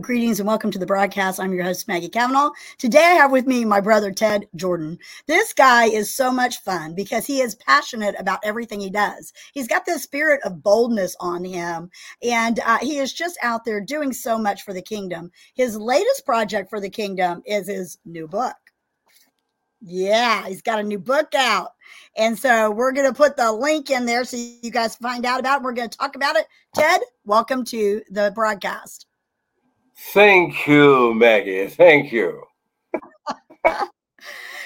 Greetings, and welcome to the broadcast. I'm your host, Maggie Cavanaugh. Today, I have with me my brother, Ted Jordan. This guy is so much fun because he is passionate about everything he does. He's got this spirit of boldness on him, and uh, he is just out there doing so much for the kingdom. His latest project for the kingdom is his new book. Yeah, he's got a new book out. And so we're going to put the link in there so you guys find out about it. We're going to talk about it. Ted, welcome to the broadcast. Thank you, Maggie. Thank you.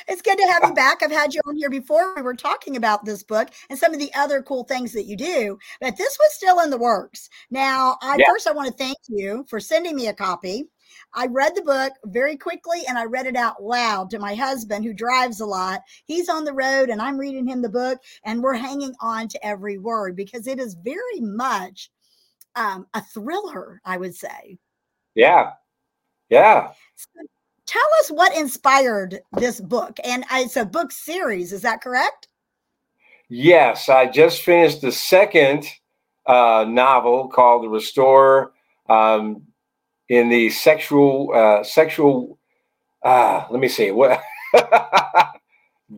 it's good to have you back. I've had you on here before. We were talking about this book and some of the other cool things that you do, but this was still in the works. Now, I yeah. first I want to thank you for sending me a copy. I read the book very quickly and I read it out loud to my husband who drives a lot. He's on the road and I'm reading him the book and we're hanging on to every word because it is very much um, a thriller, I would say. Yeah. Yeah. So tell us what inspired this book. And it's a book series, is that correct? Yes. I just finished the second uh, novel called The Restorer um, in the sexual, uh, sexual, uh, let me see, what?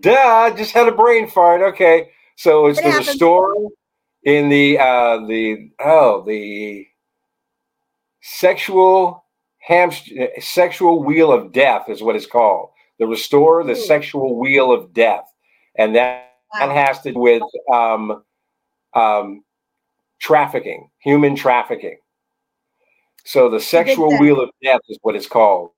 Duh, just had a brain fart. Okay. So it's it The happens. Restorer in the, uh, the, oh, the, sexual hamster sexual wheel of death is what it's called. The restore the sexual wheel of death. And that, wow. that has to do with um, um, trafficking human trafficking. So the sexual wheel of death is what it's called.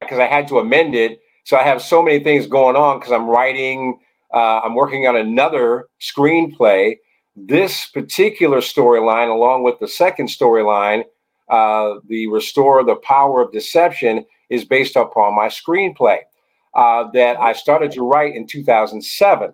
Because i had to amend it. So i have so many things going on because i'm writing uh, i'm working on another screenplay. This particular storyline along with the second storyline uh, the Restore the Power of Deception is based upon my screenplay uh, that I started to write in 2007.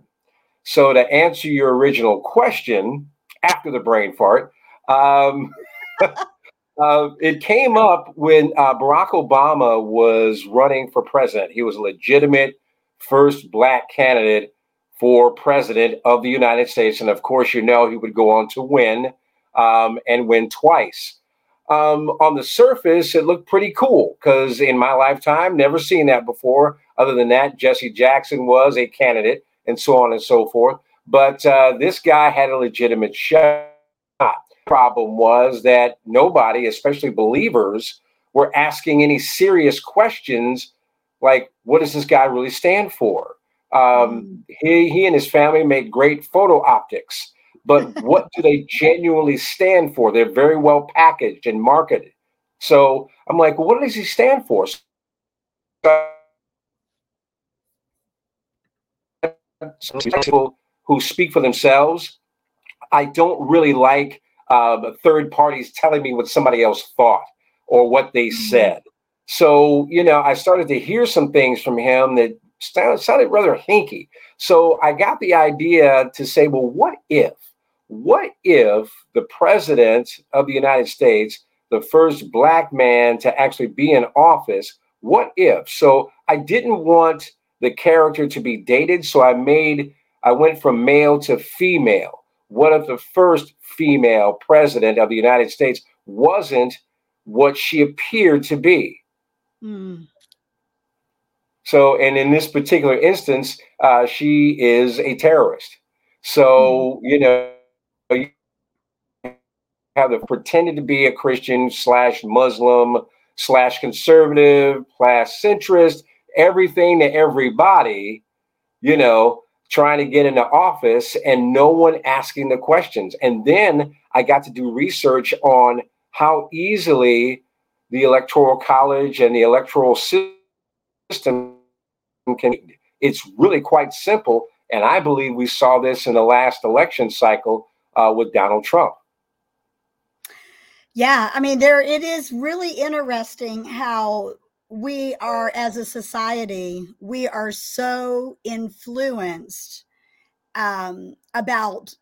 So, to answer your original question after the brain fart, um, uh, it came up when uh, Barack Obama was running for president. He was a legitimate first black candidate for president of the United States. And of course, you know, he would go on to win um, and win twice um, on the surface, it looked pretty cool because in my lifetime, never seen that before. Other than that, Jesse Jackson was a candidate and so on and so forth. But uh, this guy had a legitimate shot. Problem was that nobody, especially believers, were asking any serious questions like, what does this guy really stand for? Um, mm. he, he and his family made great photo optics but what do they genuinely stand for? They're very well packaged and marketed. So I'm like, well, what does he stand for? People who speak for themselves. I don't really like uh, third parties telling me what somebody else thought or what they mm-hmm. said. So, you know, I started to hear some things from him that sounded rather hinky. So I got the idea to say, well, what if? What if the president of the United States, the first black man to actually be in office, what if? So I didn't want the character to be dated, so I made I went from male to female. What if the first female president of the United States wasn't what she appeared to be? Mm. So, and in this particular instance, uh, she is a terrorist. So, mm. you know, have pretended to be a Christian slash Muslim slash conservative slash centrist, everything to everybody, you know, trying to get into office and no one asking the questions. And then I got to do research on how easily the electoral college and the electoral system can it's really quite simple and i believe we saw this in the last election cycle uh, with donald trump yeah, I mean, there it is really interesting how we are as a society, we are so influenced um, about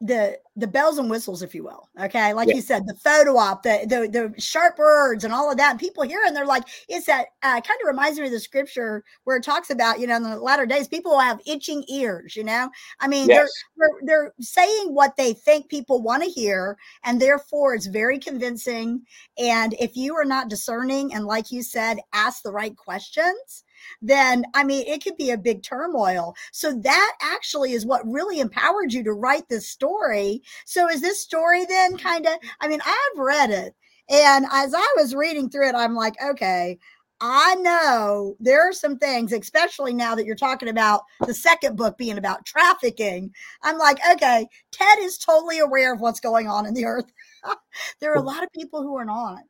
the the bells and whistles, if you will. Okay, like yeah. you said, the photo op, the, the the sharp words, and all of that. And people hear and they're like, "It's that." Uh, kind of reminds me of the scripture where it talks about, you know, in the latter days, people will have itching ears. You know, I mean, yes. they're, they're they're saying what they think people want to hear, and therefore it's very convincing. And if you are not discerning, and like you said, ask the right questions, then I mean, it could be a big turmoil. So that actually is what really empowered you to write this story. So is this story then kind of, I mean, I've read it. And as I was reading through it, I'm like, okay, I know there are some things, especially now that you're talking about the second book being about trafficking. I'm like, okay, Ted is totally aware of what's going on in the earth. there are a lot of people who are not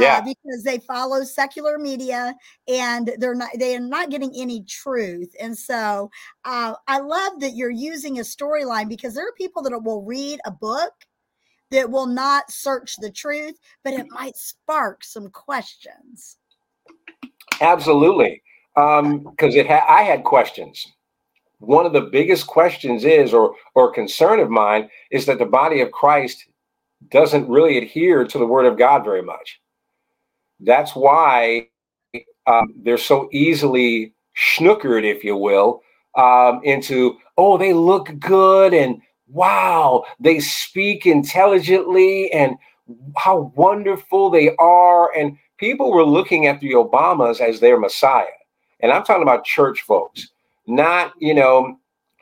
yeah. Uh, because they follow secular media and they're not they are not getting any truth. And so uh, i love that you're using a storyline because there are people that will read a book that will not search the truth but it might spark some questions. Absolutely. Um because it had i had questions. One of the biggest questions is or or concern of mine is that the body of christ doesn't really adhere to the word of god very much that's why um, they're so easily schnookered, if you will, um, into, oh, they look good and wow, they speak intelligently and how wonderful they are. And people were looking at the Obamas as their messiah. And I'm talking about church folks, not, you know,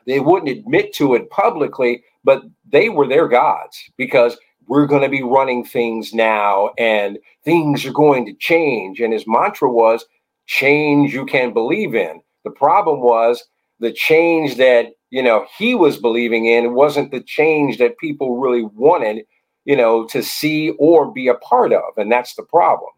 they wouldn't admit to it publicly, but they were their gods because we're going to be running things now and things are going to change. And his mantra was change you can believe in. The problem was the change that, you know, he was believing in wasn't the change that people really wanted, you know, to see or be a part of. And that's the problem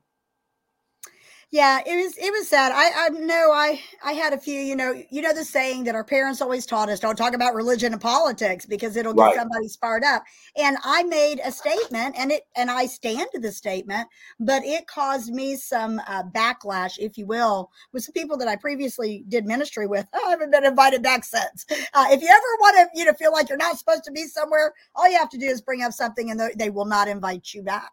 yeah it was it was sad. I i know i i had a few you know you know the saying that our parents always taught us don't talk about religion and politics because it'll get right. somebody sparred up. And i made a statement and it and i stand to the statement but it caused me some uh, backlash if you will with some people that i previously did ministry with. Oh, i haven't been invited back since. Uh, if you ever want to you know feel like you're not supposed to be somewhere all you have to do is bring up something and they will not invite you back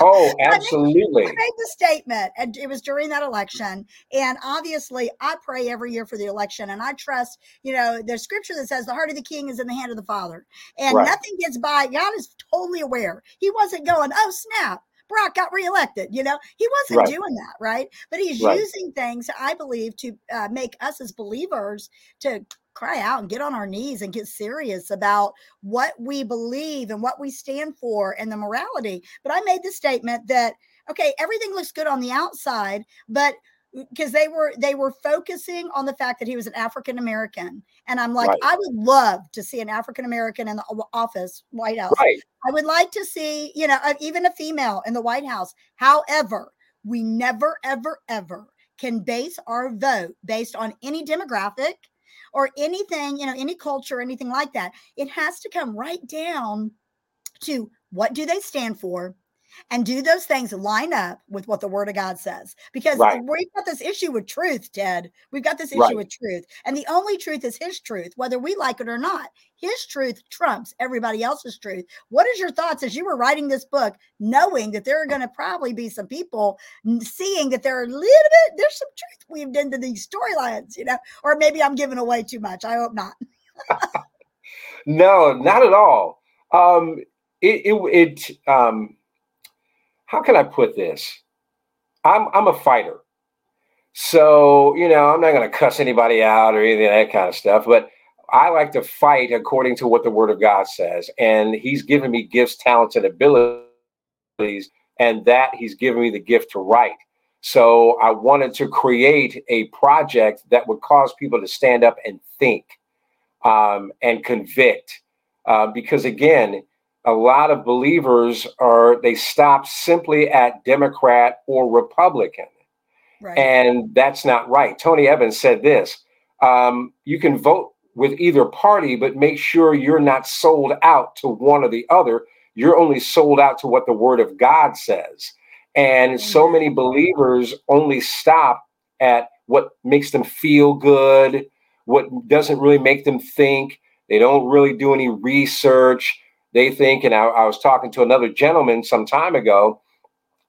Oh, absolutely. I made, the statement, and it was during that election. And obviously, I pray every year for the election, and I trust, you know, there's scripture that says the heart of the king is in the hand of the father, and right. nothing gets by. God is totally aware. He wasn't going, oh, snap. Brock got reelected. You know, he wasn't right. doing that, right? But he's right. using things, I believe, to uh, make us as believers to cry out and get on our knees and get serious about what we believe and what we stand for and the morality. But I made the statement that okay, everything looks good on the outside, but uh, because they were they were focusing on the fact that he was an African American, and I'm like, right. I would love to see an African American in the office, White House. Right. I would like to see, you know, uh, even a female in the White House. However, we never, ever, ever can base our vote based on any demographic or anything, you know, any culture, anything like that. It has to come right down to what do they stand for? And do those things line up with what the word of God says? Because right. we've got this issue with truth, Ted. We've got this issue right. with truth. And the only truth is his truth, whether we like it or not. His truth trumps everybody else's truth. What is your thoughts as you were writing this book, knowing that there are going to probably be some people seeing that there are a little bit, there's some truth weaved into these storylines, you know, or maybe I'm giving away too much. I hope not. no, not at all. Um, it, it, it um, how can I put this? I'm I'm a fighter. So, you know, I'm not going to cuss anybody out or anything that kind of stuff, but I like to fight according to what the word of God says. And he's given me gifts, talents, and abilities, and that he's given me the gift to write. So I wanted to create a project that would cause people to stand up and think um, and convict. Uh, because again, a lot of believers are they stop simply at Democrat or Republican. Right. And that's not right. Tony Evans said this um, you can vote with either party, but make sure you're not sold out to one or the other. You're only sold out to what the word of God says. And so many believers only stop at what makes them feel good, what doesn't really make them think. They don't really do any research. They think, and I, I was talking to another gentleman some time ago,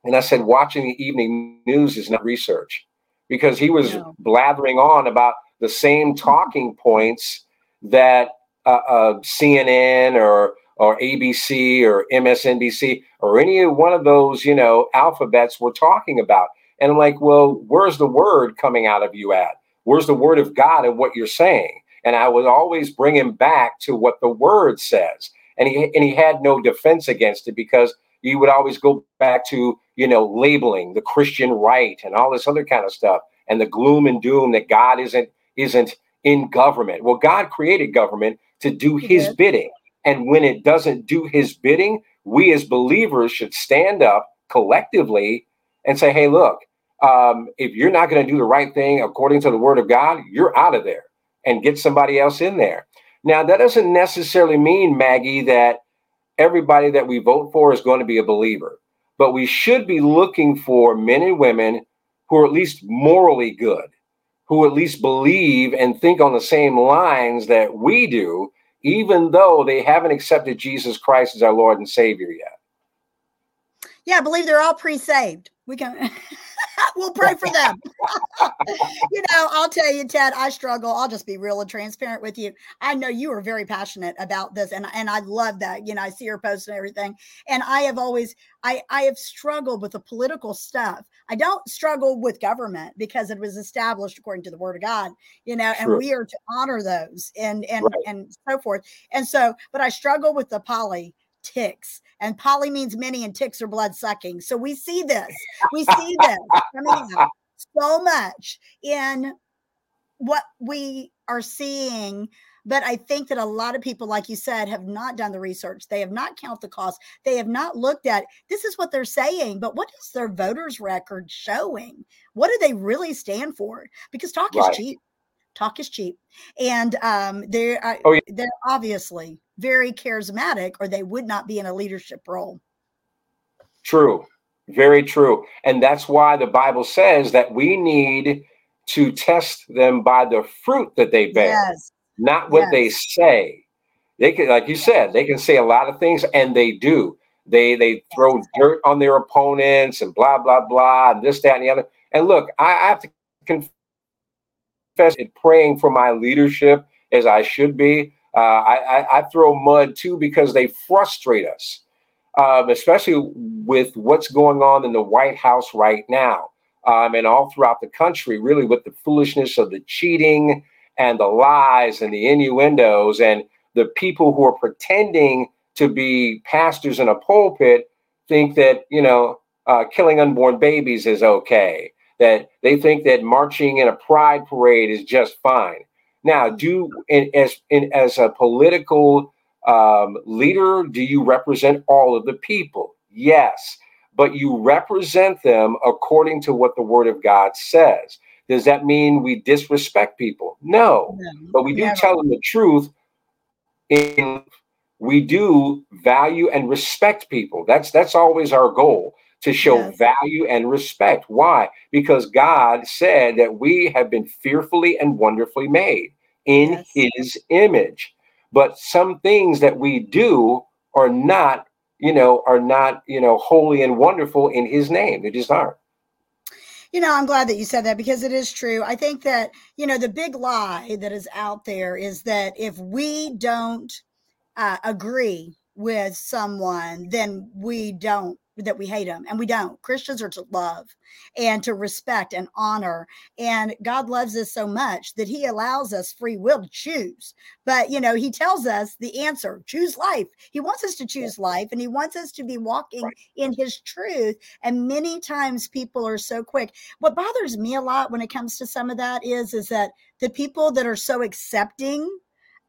and I said, watching the evening news is not research because he was blathering on about the same talking points that uh, uh, CNN or or ABC or MSNBC or any one of those, you know, alphabets were talking about. And I'm like, well, where's the word coming out of you at? Where's the word of God and what you're saying? And I would always bring him back to what the word says. And he and he had no defense against it because he would always go back to, you know, labeling the Christian right and all this other kind of stuff and the gloom and doom that God isn't isn't in government. Well, God created government to do his bidding. And when it doesn't do his bidding, we as believers should stand up collectively and say, hey, look, um, if you're not going to do the right thing according to the word of God, you're out of there and get somebody else in there. Now, that doesn't necessarily mean, Maggie, that everybody that we vote for is going to be a believer, but we should be looking for men and women who are at least morally good, who at least believe and think on the same lines that we do, even though they haven't accepted Jesus Christ as our Lord and Savior yet. Yeah, I believe they're all pre-saved. We can we'll pray for them. you know, I'll tell you, Ted, I struggle. I'll just be real and transparent with you. I know you are very passionate about this, and, and I love that. You know, I see your posts and everything. And I have always I I have struggled with the political stuff. I don't struggle with government because it was established according to the word of God, you know, and we are to honor those and and right. and so forth. And so, but I struggle with the poly ticks. And poly means many, and ticks are blood sucking. So we see this. We see this coming out so much in what we are seeing. But I think that a lot of people, like you said, have not done the research. They have not counted the cost. They have not looked at this is what they're saying, but what is their voters' record showing? What do they really stand for? Because talk right. is cheap. Talk is cheap, and um, they're oh, yeah. they're obviously very charismatic or they would not be in a leadership role. True. Very true. And that's why the Bible says that we need to test them by the fruit that they bear, yes. not what yes. they say. They can, like you said, they can say a lot of things and they do. They they throw dirt on their opponents and blah blah blah and this that and the other. And look, I, I have to confess it praying for my leadership as I should be. Uh, I, I, throw mud too because they frustrate us, um, especially with what's going on in the White House right now um, and all throughout the country, really with the foolishness of the cheating and the lies and the innuendos and the people who are pretending to be pastors in a pulpit think that, you know, uh, killing unborn babies is okay, that they think that marching in a pride parade is just fine. Now, do in, as in, as a political um, leader, do you represent all of the people? Yes, but you represent them according to what the Word of God says. Does that mean we disrespect people? No, but we do never. tell them the truth. In we do value and respect people. That's that's always our goal to show yes. value and respect. Why? Because God said that we have been fearfully and wonderfully made in yes. his image. But some things that we do are not, you know, are not, you know, holy and wonderful in his name. They just aren't. You know, I'm glad that you said that because it is true. I think that, you know, the big lie that is out there is that if we don't uh, agree with someone, then we don't that we hate them and we don't. Christians are to love and to respect and honor and god loves us so much that he allows us free will to choose. But you know he tells us the answer choose life. He wants us to choose life and he wants us to be walking right. in his truth and many times people are so quick. What bothers me a lot when it comes to some of that is is that the people that are so accepting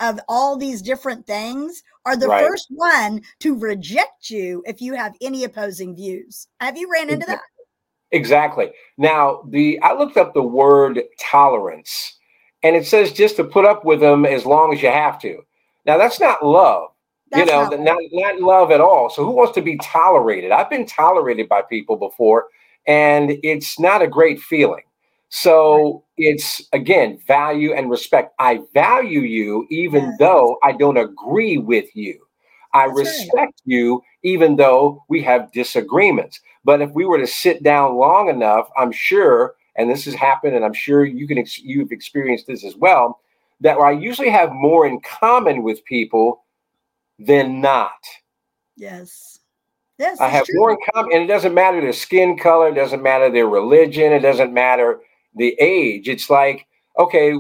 of all these different things are the right. first one to reject you if you have any opposing views. Have you ran into that? Exactly. Now, the I looked up the word tolerance and it says just to put up with them as long as you have to. Now, that's not love. That's you know, not, not, not love at all. So who wants to be tolerated? I've been tolerated by people before and it's not a great feeling. So it's again value and respect. I value you even Yes. though I don't agree with you. I That's right. respect you even though we have disagreements. But if we were to sit down long enough, I'm sure, and this has happened, and I'm sure you can ex- you've experienced this as well, that I usually have more in common with people than not. Yes. Yes. I have true. more in common, and it doesn't matter their skin color, it doesn't matter their religion, it doesn't matter the age. It's like, okay,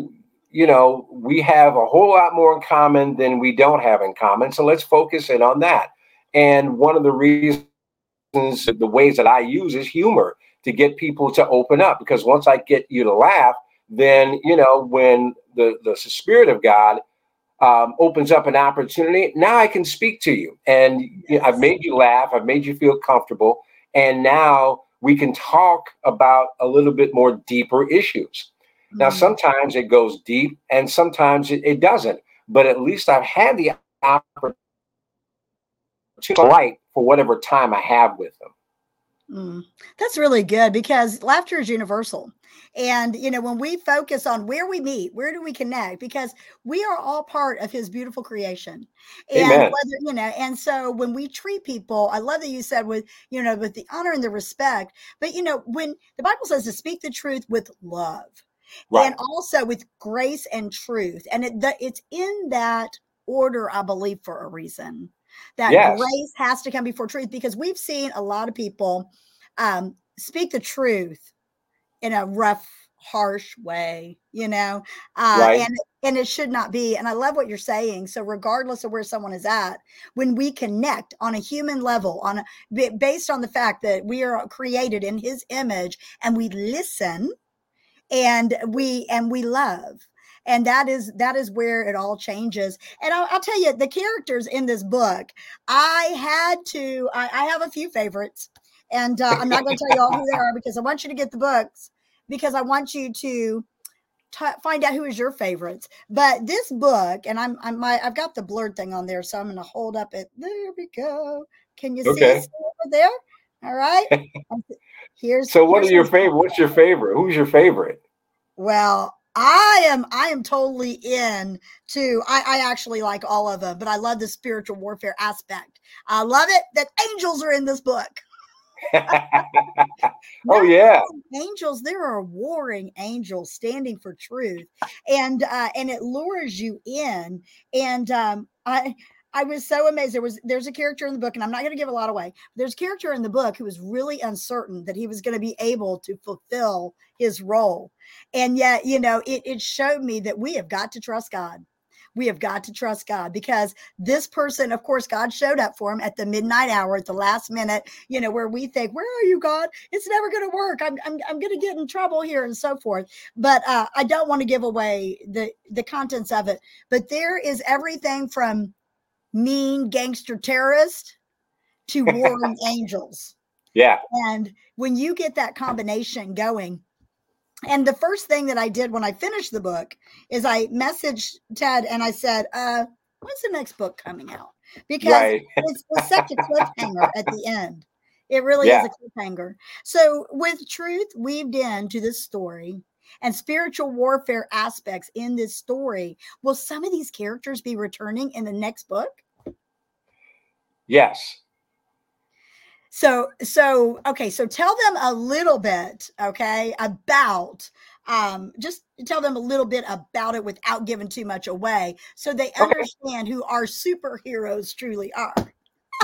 you know, we have a whole lot more in common than we don't have in common. So let's focus in on that. And one of the reasons, the ways that I use is humor to get people to open up. Because once I get you to laugh, then, you know, when the, the Spirit of God um, opens up an opportunity, now I can speak to you. And you know, I've made you laugh, I've made you feel comfortable. And now we can talk about a little bit more deeper issues. Now, Mm. sometimes it goes deep and sometimes it, it doesn't, but at least I've had the opportunity to light for whatever time I have with them. Mm. That's really good because laughter is universal. And, you know, when we focus on where we meet, where do we connect? Because we are all part of his beautiful creation. And Amen. whether, you know, and so when we treat people, I love that you said with, you know, with the honor and the respect, but, you know, when the Bible says to speak the truth with love Right. and also with grace and truth. And it, the, it's in that order, I believe, for a reason. That Yes. grace has to come before truth because we've seen a lot of people um, speak the truth in a rough, harsh way, you know, uh, Right. and and it should not be. And I love what you're saying. So regardless of where someone is at, when we connect on a human level, on a, ba- based on the fact that we are created in His image, and we listen, and we and we love and that is that is where it all changes and i'll, I'll tell you the characters in this book i had to i, I have a few favorites and uh, i'm not going to tell you all who they are because i want you to get the books because i want you to t- find out who is your favorites but this book and i'm i'm my i've got the blurred thing on there so i'm going to hold up it there we go can you see Okay. it over there all right here's So, what here's are your favorite? What's your favorite? Who's your favorite? well, I am I am totally in to I, I actually like all of them, but I love the spiritual warfare aspect. I love it that angels are in this book. oh, yeah. Angels, there are warring angels standing for truth. And uh and it lures you in. And um I I was so amazed. There was there's a character in the book, and I'm not going to give a lot away. There's a character in the book who was really uncertain that he was going to be able to fulfill his role. And yet, you know, it, it showed me that we have got to trust God. We have got to trust God because this person, of course, God showed up for him at the midnight hour, at the last minute, you know, where we think, Where are you, God? It's never going to work. I'm, I'm, I'm going to get in trouble here and so forth. But uh, I don't want to give away the, the contents of it. But there is everything from mean gangster terrorist to warring angels. Yeah. And when you get that combination going, and the first thing that I did when I finished the book is I messaged Ted and I said, uh, when's the next book coming out? Because Right. it's, it's such a cliffhanger at the end. It really Yeah. is a cliffhanger. So, with truth weaved into this story and spiritual warfare aspects in this story, will some of these characters be returning in the next book? Yes. So, so okay, so tell them a little bit, okay, about um just tell them a little bit about it without giving too much away so they Okay. understand who our superheroes truly are.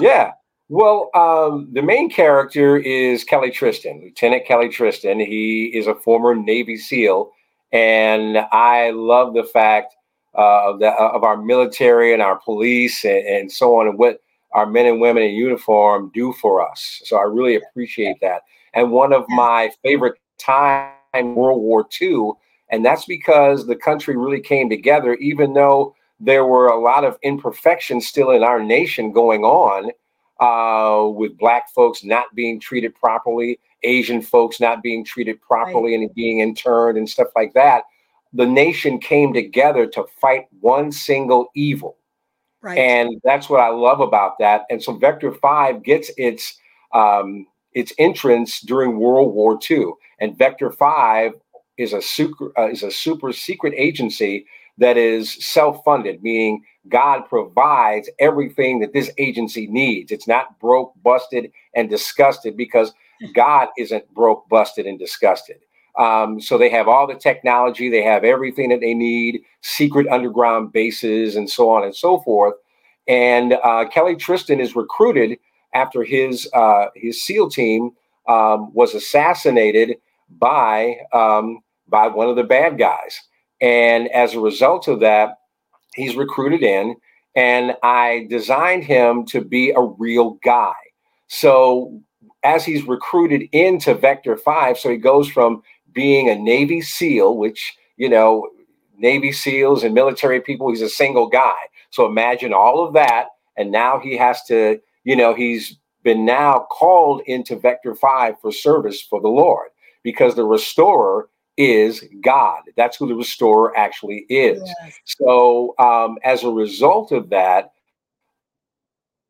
Yeah. Well, um, the main character is Kelly Tristan, Lieutenant Kelly Tristan. He is a former Navy SEAL, and I love the fact uh, of, the, of our military and our police and, and so on, and what our men and women in uniform do for us. So I really appreciate that. And one of my favorite times, World War II, and that's because the country really came together, even though there were a lot of imperfections still in our nation going on uh, with black folks not being treated properly, Asian folks not being treated properly and being interned and stuff like that. The nation came together to fight one single evil. Right. And that's what I love about that. And so Vector 5 gets its um, its entrance during World War II. And Vector 5 is a super uh, is a super secret agency that is self-funded, meaning God provides everything that this agency needs. It's not broke, busted, and disgusted because God isn't broke, busted, and disgusted. Um, so they have all the technology, they have everything that they need, secret underground bases, and so on and so forth. And uh, Kelly Tristan is recruited after his uh, his SEAL team um, was assassinated by um, by one of the bad guys. And as a result of that, he's recruited in, and I designed him to be a real guy. So as he's recruited into Vector 5, so he goes from being a Navy SEAL, which, you know, Navy SEALs and military people, he's a single guy. So imagine all of that. And now he has to, you know, he's been now called into Vector 5 for service for the Lord because the restorer is God. That's who the restorer actually is. Yes. So, um, as a result of that,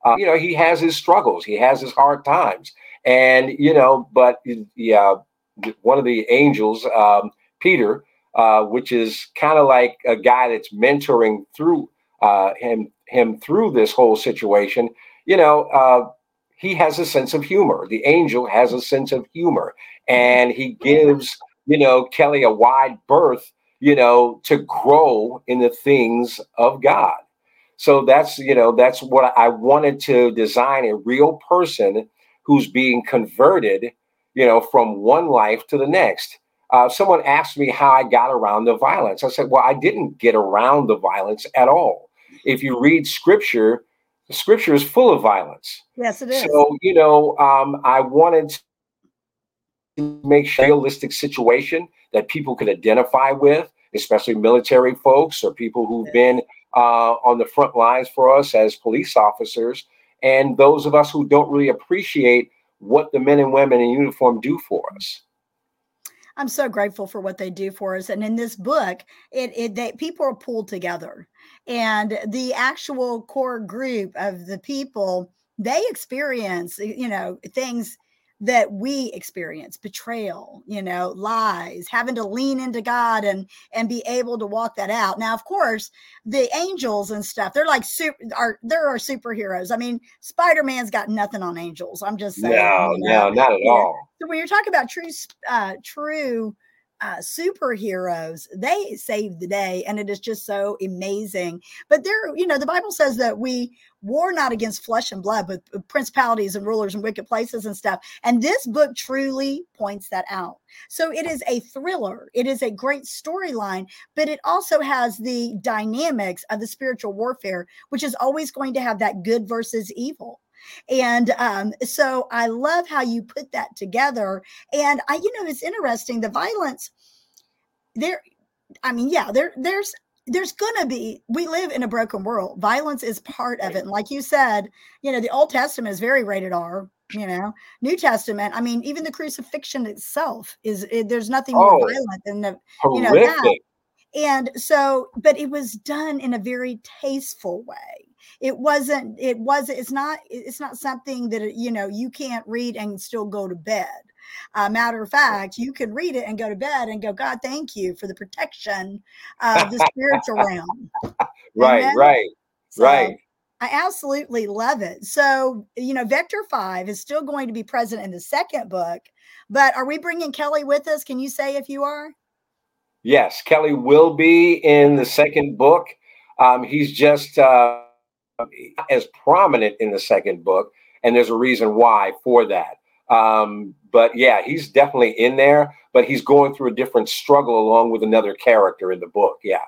uh, you know, he has his struggles, he has his hard times. And, you know, but yeah, one of the angels, um, Peter, uh, which is kind of like a guy that's mentoring through uh, him him through this whole situation. You know, uh, he has a sense of humor. The angel has a sense of humor, and he gives you know Kelly a wide berth, you know, to grow in the things of God. So that's you know that's what I wanted to design a real person who's being converted, you know, from one life to the next. Uh, someone asked me how I got around the violence. I said, well, I didn't get around the violence at all. If you read scripture, scripture is full of violence. Yes, it is. So, you know, um, I wanted to make sure a realistic situation that people could identify with, especially military folks or people who've been uh, on the front lines for us as police officers, and those of us who don't really appreciate what the men and women in uniform do for us. I'm so grateful for what they do for us. And in this book, it, it they, people are pulled together, and the actual core group of the people they experience, you know, things that we experience betrayal you know lies having to lean into god and and be able to walk that out. Now of course the angels and stuff they're like super are there are superheroes. I mean spider-man's got nothing on angels i'm just saying no you know? no not at all. So when you're talking about true uh true uh, superheroes they save the day and it is just so amazing. But there you know the bible says that we war not against flesh and blood but principalities and rulers and wicked places and stuff. And this book truly points that out. So it is a thriller. It is a great storyline but it also has the dynamics of the spiritual warfare which is always going to have that good versus evil and um, so I love how you put that together. And I, you know, it's interesting. The violence there, I mean, yeah, there, there's, there's gonna be. We live in a broken world. Violence is part of it. And like you said, you know, the Old Testament is very rated R. You know, New Testament. I mean, even the crucifixion itself is. It, there's nothing more oh, violent than the, horrific. you know, that. And so, but it was done in a very tasteful way it wasn't it was it's not it's not something that you know you can't read and still go to bed uh, matter of fact you can read it and go to bed and go god thank you for the protection of the spiritual realm right Amen? right so, right I absolutely love it. So, you know, Vector 5 is still going to be present in the second book, but are we bringing Kelly with us? Can you say if you are? Yes, Kelly will be in the second book. Um, he's just uh, as prominent in the second book, and there's a reason why for that. Um, but yeah, he's definitely in there, but he's going through a different struggle along with another character in the book. Yeah.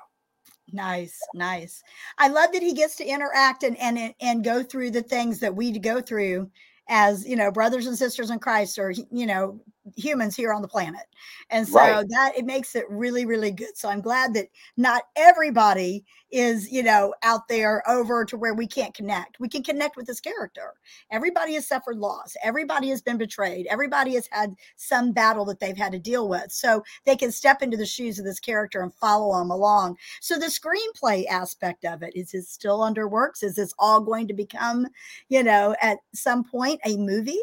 Nice, nice. I love that he gets to interact and and and go through the things that we go through as you know brothers and sisters in christ or you know humans here on the planet. And so right. that it makes it really really good. So i'm glad that not everybody is you know out there over to where we can't connect. We can connect with this character. Everybody has suffered loss. Everybody has been betrayed. Everybody has had some battle that they've had to deal with. So they can step into the shoes of this character and follow them along. So the screenplay aspect of it is it still under works? Is this all going to become you know at some point a movie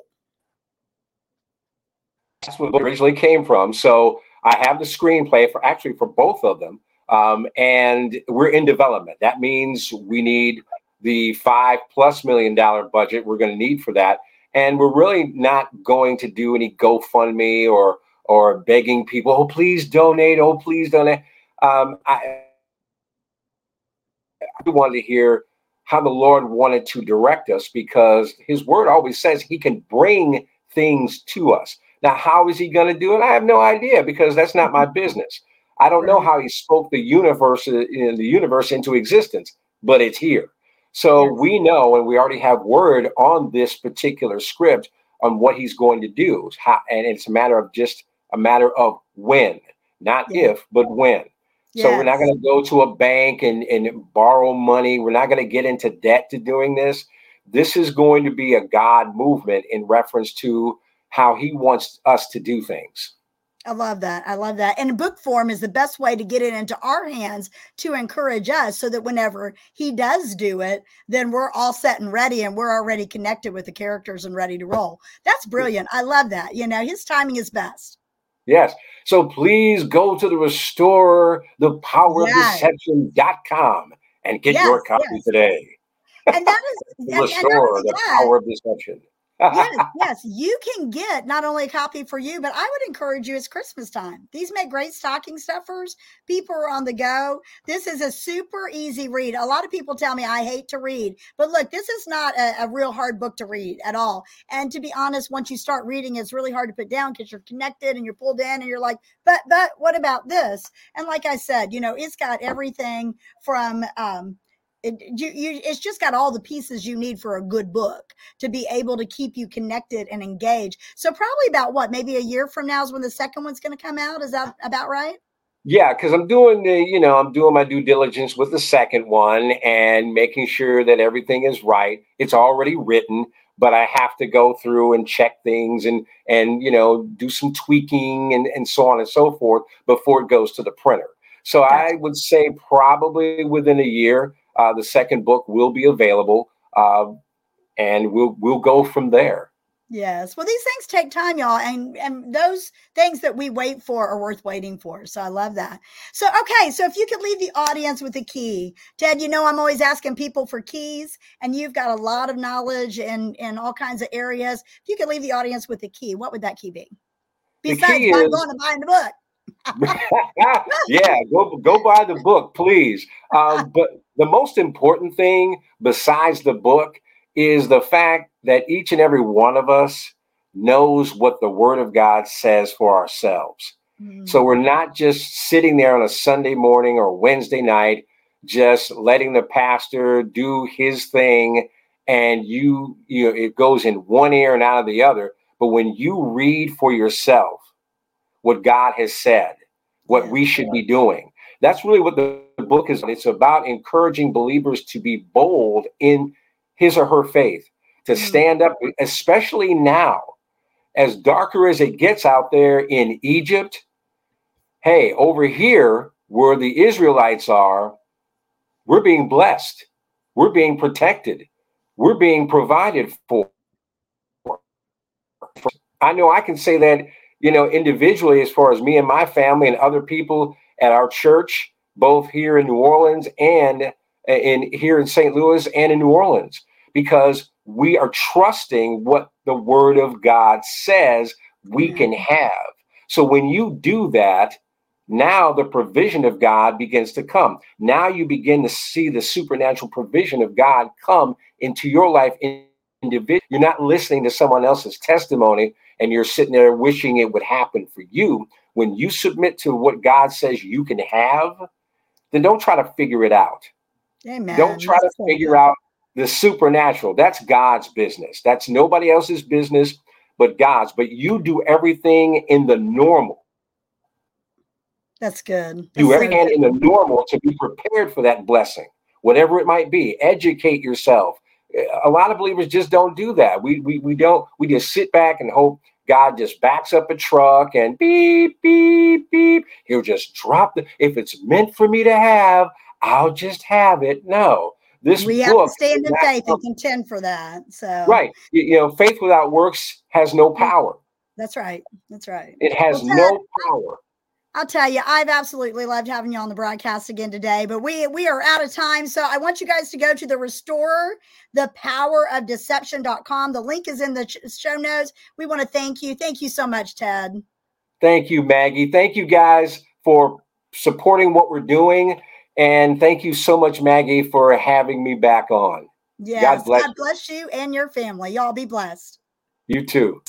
that's what originally came from. So I have the screenplay for actually for both of them, um, and we're in development. That means we need the five plus million dollar budget we're going to need for that, and we're really not going to do any GoFundMe or or begging people, oh please donate, oh please donate. Um, I, I wanted to hear how the Lord wanted to direct us because His Word always says He can bring things to us. Now, how is He going to do it? I have no idea because that's not my business. I don't know how He spoke the universe in uh, the universe into existence, but it's here. So we know, and we already have word on this particular script on what He's going to do, how, and it's a matter of just a matter of when, not if, but when. Yes. So we're not going to go to a bank and, and borrow money. We're not going to get into debt to doing this. This is going to be a God movement in reference to how he wants us to do things. I love that. I love that. And book form is the best way to get it into our hands to encourage us so that whenever he does do it, then we're all set and ready and we're already connected with the characters and ready to roll. That's brilliant. I love that. You know, his timing is best. Yes. So please go to the restorer, the power yes. of deception.com and get yes, your copy yes. today. And that is the restore the power of deception yes, yes, you can get not only a copy for you, but I would encourage you. It's Christmas time. These make great stocking stuffers. People are on the go. This is a super easy read. A lot of people tell me I hate to read, but look, this is not a, a real hard book to read at all. And to be honest, once you start reading, it's really hard to put down because you're connected and you're pulled in, and you're like, but but what about this? And like I said, you know, it's got everything from um, it, you, you, it's just got all the pieces you need for a good book to be able to keep you connected and engaged. So probably about what, maybe a year from now is when the second one's going to come out. Is that about right? Yeah, because I'm doing the, you know, I'm doing my due diligence with the second one and making sure that everything is right. It's already written, but I have to go through and check things and and you know do some tweaking and and so on and so forth before it goes to the printer. So I would say probably within a year uh, the second book will be available, uh, and we'll we'll go from there. Yes. Well, these things take time, y'all, and and those things that we wait for are worth waiting for. So I love that. So okay, so if you could leave the audience with a key, Ted, you know I'm always asking people for keys, and you've got a lot of knowledge in in all kinds of areas. If you could leave the audience with a key, what would that key be? Besides, I'm going to buy the book. yeah, go go buy the book, please. Um, but the most important thing, besides the book, is the fact that each and every one of us knows what the Word of God says for ourselves. Mm-hmm. So we're not just sitting there on a Sunday morning or Wednesday night, just letting the pastor do his thing, and you you know it goes in one ear and out of the other. But when you read for yourself what God has said, what we should be doing. That's really what the book is. It's about encouraging believers to be bold in his or her faith, to mm-hmm. stand up, especially now, as darker as it gets out there in Egypt. Hey, over here where the Israelites are, we're being blessed, we're being protected, we're being provided for. I know I can say that you know, individually, as far as me and my family and other people at our church, both here in New Orleans and uh, in here in St. Louis and in New Orleans, because we are trusting what the Word of God says we can have. So when you do that, now the provision of God begins to come. Now you begin to see the supernatural provision of God come into your life individual. You're not listening to someone else's testimony and you're sitting there wishing it would happen for you. When you submit to what God says you can have, then don't try to figure it out. Amen. Don't try to figure out the supernatural. That's God's business. That's nobody else's business but God's. But you do everything in the normal. That's good. That's do everything so in the normal to be prepared for that blessing, whatever it might be. Educate yourself a lot of believers just don't do that. We we we don't. We just sit back and hope God just backs up a truck and beep beep beep. He'll just drop the. If it's meant for me to have, I'll just have it. No, this we have to stand in faith and contend for that. So right, you, you, know, faith without works has no mm-hmm. power. That's right. That's right. It has well, no power. I'll tell you, I've absolutely loved having you on the broadcast again today, but we we are out of time. So I want you guys to go to the Restore the Power of Deception.com. The link is in the show notes. We want to thank you. Thank you so much, Ted. Thank you, Maggie. Thank you guys for supporting what we're doing. And thank you so much, Maggie, for having me back on. Yes. God bless, God bless you and your family. Y'all be blessed. You too.